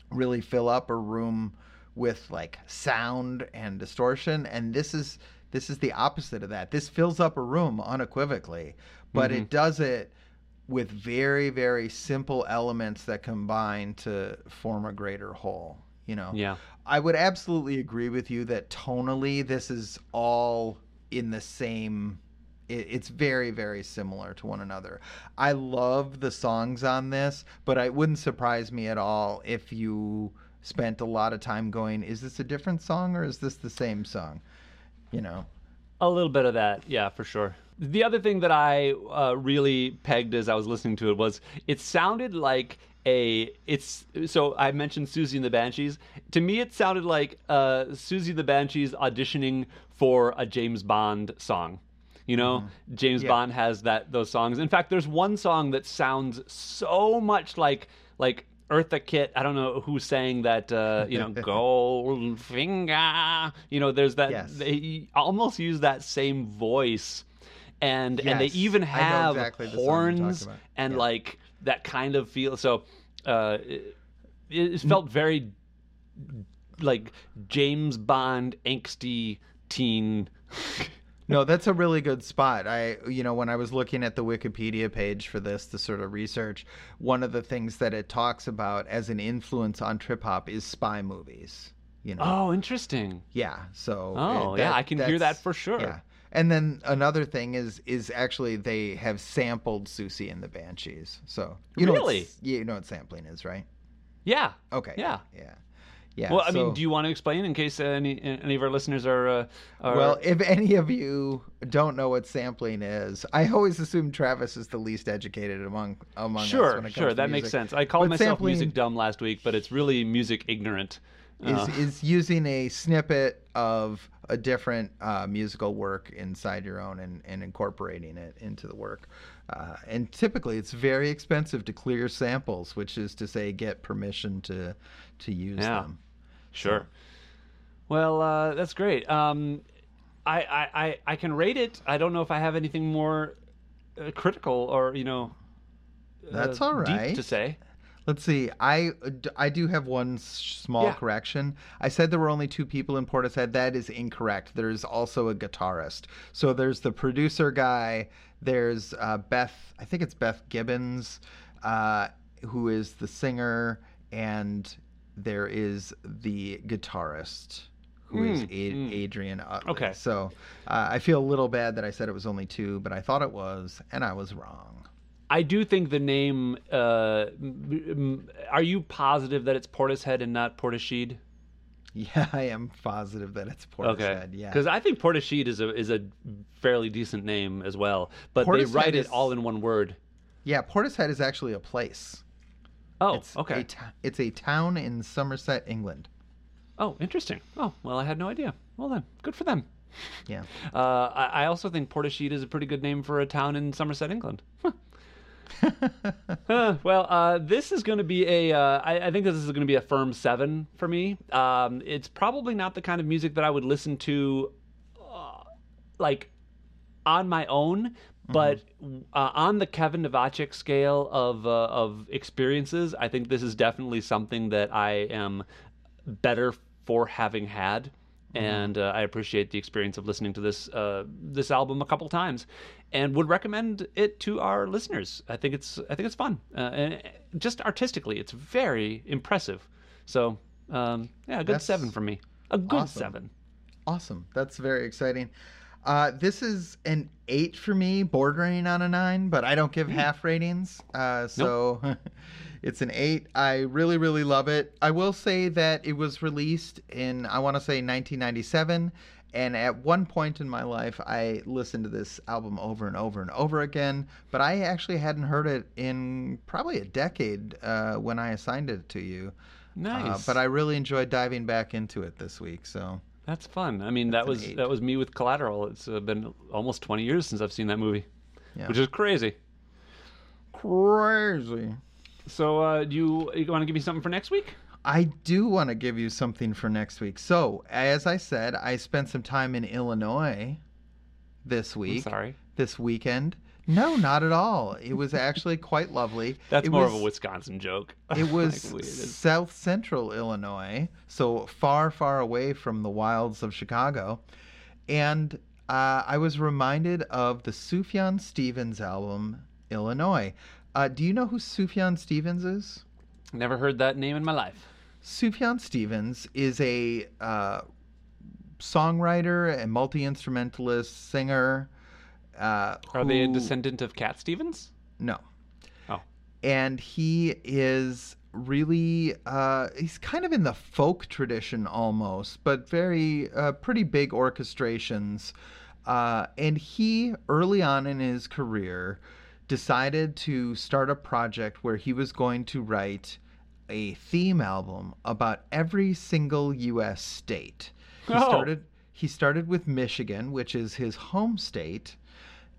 really fill up a room with like sound and distortion and this is this is the opposite of that this fills up a room unequivocally but Mm-hmm. it does it with very very simple elements that combine to form a greater whole you know Yeah. I would absolutely agree with you that tonally this is all in the same it, it's very very similar to one another. I love the songs on this but it wouldn't surprise me at all if you spent a lot of time going is this a different song or is this the same song? You know? A little bit of that, yeah, for sure. The other thing that I uh, really pegged as I was listening to it was it sounded like a it's so I mentioned Siouxsie and the Banshees. To me, it sounded like uh, Siouxsie the Banshees auditioning for a James Bond song. You know, James Yeah. Bond has that those songs. In fact, there's one song that sounds so much like like Eartha Kitt. I don't know who sang that. Uh, you know, Goldfinger. You know, there's that. Yes. They almost use that same voice, and and they even have exactly the song you're talking horns and Yeah. like that kind of feel. So uh, it, it felt very like James Bond angsty teen. no, that's a really good spot. I, you know, when I was looking at the Wikipedia page for this, the sort of research, one of the things that it talks about as an influence on trip hop is spy movies. You know, Oh, interesting. yeah. So, Oh, uh, yeah, I can hear that for sure. Yeah. And then another thing is is actually they have sampled Siouxsie and the Banshees. So you know what, you know what sampling is, right? Yeah. Okay. Yeah. Yeah. Yeah. Well, I mean, do you want to explain in case any any of our listeners are? Uh, are Well, if any of you don't know what sampling is, I always assume Travis is the least educated among among us. sure, comes sure, to that makes sense. I called But myself music dumb last week, but it's really music ignorant. Is Uh, is using a snippet of a different uh, musical work inside your own and, and incorporating it into the work. Uh, and typically, it's very expensive to clear samples, which is to say, get permission to to use Yeah. them. Sure. Well, uh, that's great. Um, I, I, I, I can rate it. I don't know if I have anything more uh, critical or you know. That's uh, all deep to say. Let's see. I I do have one small Yeah. correction. I said there were only two people in Portishead. That is incorrect. There's also a guitarist. So there's the producer guy. There's uh, Beth. I think it's Beth Gibbons, uh, who is the singer, and there is the guitarist. Who is Mm, A- mm. Adrian Utley. Okay. So uh, I feel a little bad that I said it was only two, but I thought it was, and I was wrong. I do think the name. Uh, are you positive that it's Portishead and not Portishead? Yeah, I am positive that it's Portishead. Yeah. Because I think Portishead is a is a fairly decent name as well, but they write is- it all in one word. Yeah, Portishead is actually a place. Oh, it's okay. A it's a town in Somerset, England. Oh, interesting. Oh, well, I had no idea. Well then, good for them. Yeah. Uh, I, I also think Portishead is a pretty good name for a town in Somerset, England. Huh. Huh, well, uh, this is going to be a. Uh, I, I think this is going to be a firm seven for me. Um, it's probably not the kind of music that I would listen to, uh, like, on my own. But uh, on the Kevin Novacek scale of uh, of experiences, I think this is definitely something that I am better for having had, and uh, I appreciate the experience of listening to this uh, this album a couple times, and would recommend it to our listeners. I think it's I think it's fun, uh, and just artistically, it's very impressive. So um, yeah, a good That's seven for me. A good awesome. seven. Awesome. That's very exciting. Uh, this is an eight for me, bordering on a nine, but I don't give half ratings. Uh, so it's an eight. I really, really love it. I will say that it was released in, I want to say 1997. And at one point in my life, I listened to this album over and over and over again, but I actually hadn't heard it in probably a decade uh, when I assigned it to you. Nice. Uh, but I really enjoyed diving back into it this week. So That's fun. I mean, that was eight. that was me with Collateral. It's uh, been almost 20 years since I've seen that movie, Yeah. which is crazy. crazy. So, uh, do you, you want to give me something for next week? I do want to give you something for next week. So, as I said, I spent some time in Illinois this I'm week. sorry. This weekend. No, not at all. It was actually quite lovely. That's It more was- of a Wisconsin joke. It was south central Illinois, so far, far away from the wilds of Chicago. And uh, I was reminded of the Sufjan Stevens album, Illinois. Uh, do you know who Sufjan Stevens is? Never heard that name in my life. Sufjan Stevens is a uh, songwriter and multi instrumentalist, singer. Uh, Are they a descendant of Cat Stevens? No. Oh. And he is really, uh, he's kind of in the folk tradition almost, but very, uh, pretty big orchestrations. Uh, and he, early on in his career, decided to start a project where he was going to write a theme album about every single U.S. state. He Oh. started. He started with Michigan, which is his home state,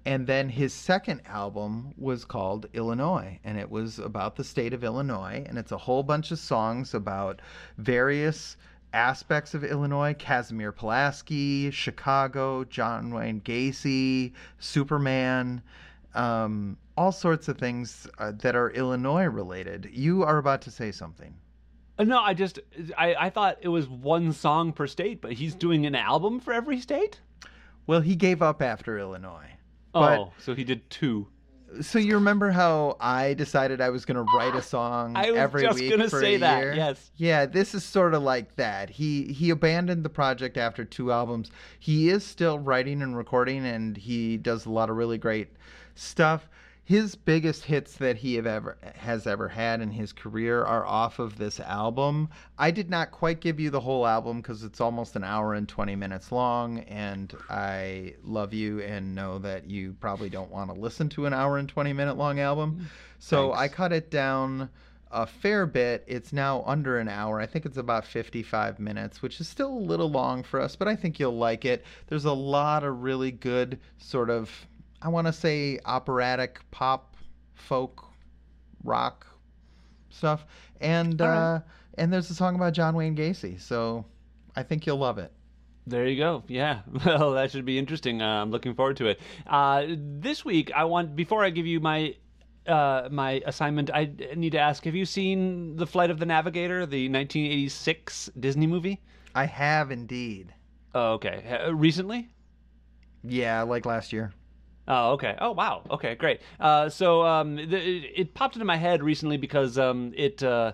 and then his second album was called Illinois, and it was about the state of Illinois, and it's a whole bunch of songs about various aspects of Illinois: Casimir Pulaski, Chicago, John Wayne Gacy, Superman, um, all sorts of things uh, that are Illinois related. You are about to say something. Uh, no, I just I, I thought it was one song per state, but he's doing an album for every state. Well, he gave up after Illinois. But- oh, so he did two. So you remember how I decided I was going to write a song I was every just week gonna for say a that, year? yes. Yeah, this is sort of like that. He he abandoned the project after two albums. He is still writing and recording, and he does a lot of really great stuff. His biggest hits that he have ever has ever had in his career are off of this album. I did not quite give you the whole album because it's almost an hour and 20 minutes long, and I love you and know that you probably don't want to listen to an hour and 20 minute long album. Mm-hmm. So Thanks. I cut it down a fair bit. It's now under an hour. I think it's about 55 minutes, which is still a little long for us, but I think you'll like it. There's a lot of really good sort of, I want to say, operatic pop, folk, rock stuff. And right. uh, and there's a song about John Wayne Gacy, so I think you'll love it. There you go. Yeah. Well, that should be interesting. Uh, I'm looking forward to it. Uh, this week, I want before I give you my uh, my assignment, I need to ask: Have you seen The Flight of the Navigator, the 1986 Disney movie? I have indeed. Oh, okay. Recently? Yeah, like last year. Oh, okay. Oh, wow. Okay, great. Uh, so um, the, it, it popped into my head recently because um, it. Uh,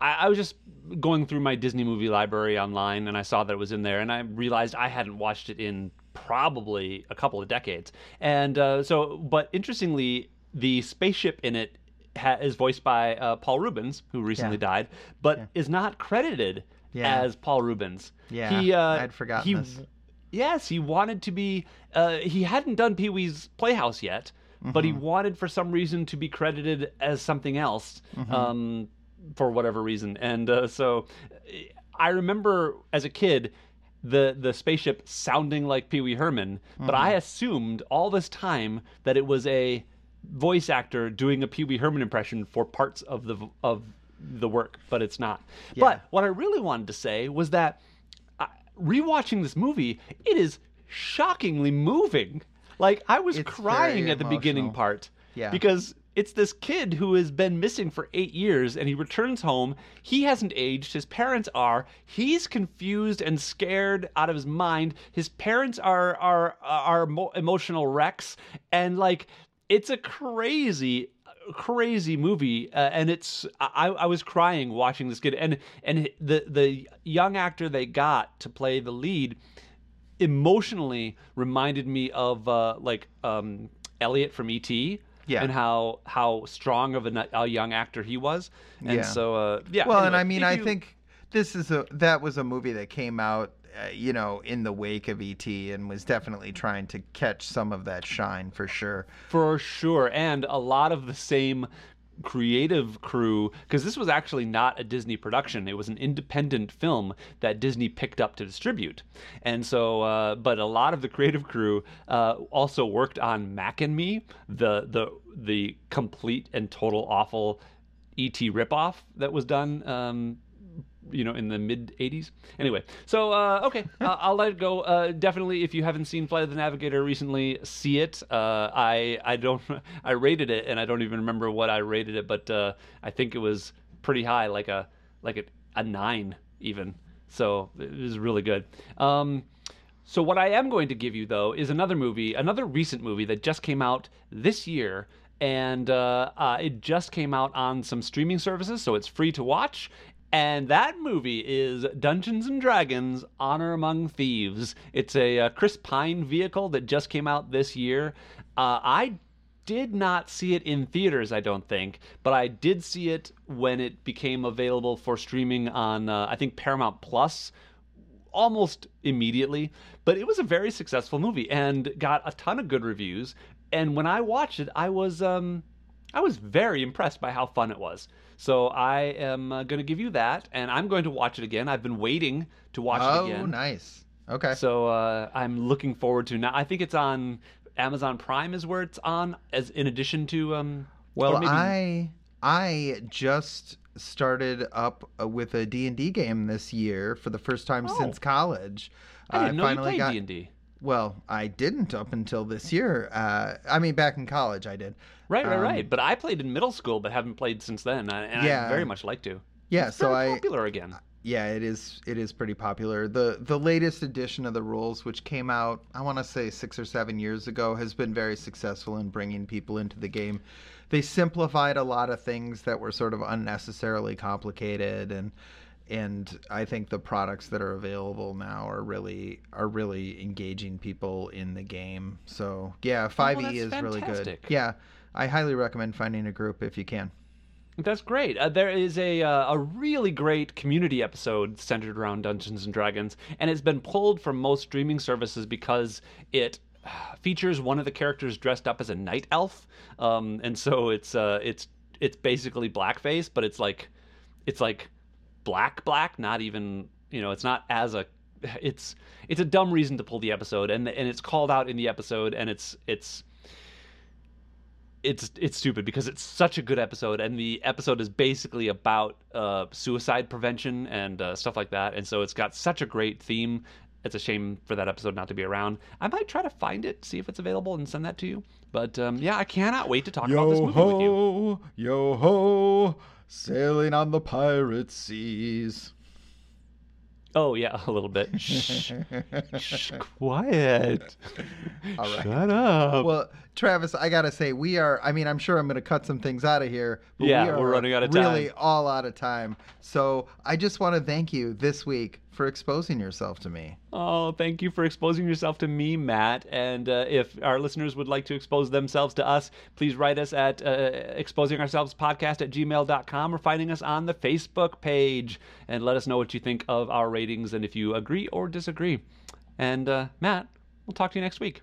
I, I was just going through my Disney movie library online, and I saw that it was in there, and I realized I hadn't watched it in probably a couple of decades. And uh, so, but interestingly, the spaceship in it ha- is voiced by uh, Paul Reubens, who recently Yeah. died, but is not credited Yeah. as Paul Reubens. Yeah, he, uh, I'd forgotten he this. Yes, he wanted to be. Uh, he hadn't done Pee Wee's Playhouse yet, but Mm-hmm. he wanted for some reason to be credited as something else, Mm-hmm. um, for whatever reason. And uh, so, I remember as a kid the the spaceship sounding like Pee Wee Herman, but I Mm-hmm. assumed all this time that it was a voice actor doing a Pee Wee Herman impression for parts of the of the work, but it's not. Yeah. But what I really wanted to say was that rewatching this movie, it is shockingly moving. Like I was It's crying very at the beginning emotional. part. Yeah. Because it's this kid who has been missing for eight years and he returns home. He hasn't aged. His parents are. He's confused and scared out of his mind. His parents are are are mo- emotional wrecks. And like it's a crazy crazy movie uh, and it's I, I was crying watching this kid and and the the young actor they got to play the lead emotionally reminded me of uh, like um, Elliot from ET. Yeah. And how how strong of a, a young actor he was, and Yeah. so uh, yeah. Well, and I mean, I you- think this is a that was a movie that came out, uh, you know, in the wake of ET and was definitely trying to catch some of that shine for sure. For sure. And a lot of the same creative crew, because this was actually not a Disney production. It was an independent film that Disney picked up to distribute. And so, uh, but a lot of the creative crew uh, also worked on Mac and Me, the, the, the complete and total awful ET ripoff that was done. Um, you know, in the mid 80s. Anyway, so uh, okay, uh, I'll let it go. Uh, definitely, if you haven't seen Flight of the Navigator recently, see it. Uh, I I don't I rated it, and I don't even remember what I rated it, but uh, I think it was pretty high, like a like a, a nine even. So it was really good. Um, so what I am going to give you though is another movie, another recent movie that just came out this year, and uh, uh, it just came out on some streaming services, so it's free to watch. And that movie is Dungeons and Dragons: Honor Among Thieves. It's a uh, Chris Pine vehicle that just came out this year. Uh, I did not see it in theaters, I don't think, but I did see it when it became available for streaming on, uh, I think, Paramount Plus almost immediately. But it was a very successful movie and got a ton of good reviews. And when I watched it, I was um, I was very impressed by how fun it was. So I am uh, going to give you that, and I'm going to watch it again. I've been waiting to watch oh, it again. Oh, nice. Okay. So uh, I'm looking forward to now. I think it's on Amazon Prime is where it's on, as in addition to um. well, maybe- I I just started up uh, with a D&D game this year for the first time Oh. since college. I didn't know you finally played got D and D. Well, I didn't up until this year. Uh, I mean, back in college, I did. Right, right, um, right. But I played in middle school, but haven't played since then, and and Yeah. I very much like to. Yeah, It's so I popular again. yeah, it is it is pretty popular. The the latest edition of the rules, which came out, I want to say six or seven years ago, has been very successful in bringing people into the game. They simplified a lot of things that were sort of unnecessarily complicated, and and I think the products that are available now are really are really engaging people in the game. So yeah, Five E is really good. Yeah, I highly recommend finding a group if you can. That's great. Uh, there is a uh, a really great community episode centered around Dungeons and Dragons, and it's been pulled from most streaming services because it uh, features one of the characters dressed up as a night elf, um, and so it's uh, it's it's basically blackface, but it's like it's like black black, not even you know, it's not as a it's it's a dumb reason to pull the episode, and and it's called out in the episode, and it's it's it's it's stupid because it's such a good episode and the episode is basically about uh, suicide prevention and uh, stuff like that and so it's got such a great theme. It's a shame for that episode not to be around. I might try to find it see if it's available and send that to you but um, yeah i cannot wait to talk about this Yo movie with you. Ho, yo ho, sailing on the pirate seas. oh yeah a little bit. Shh, shh quiet. All right. shut up. Well, Travis, I gotta say, we are. I mean, I'm sure I'm gonna cut some things out of here. But Yeah, we are we're running out of time. Really, all out of time. So I just want to thank you this week for exposing yourself to me. Oh, thank you for exposing yourself to me, Matt. And uh, if our listeners would like to expose themselves to us, please write us at uh, exposingourselvespodcast at gmail.com or finding us on the Facebook page and let us know what you think of our ratings and if you agree or disagree. And uh, Matt, we'll talk to you next week.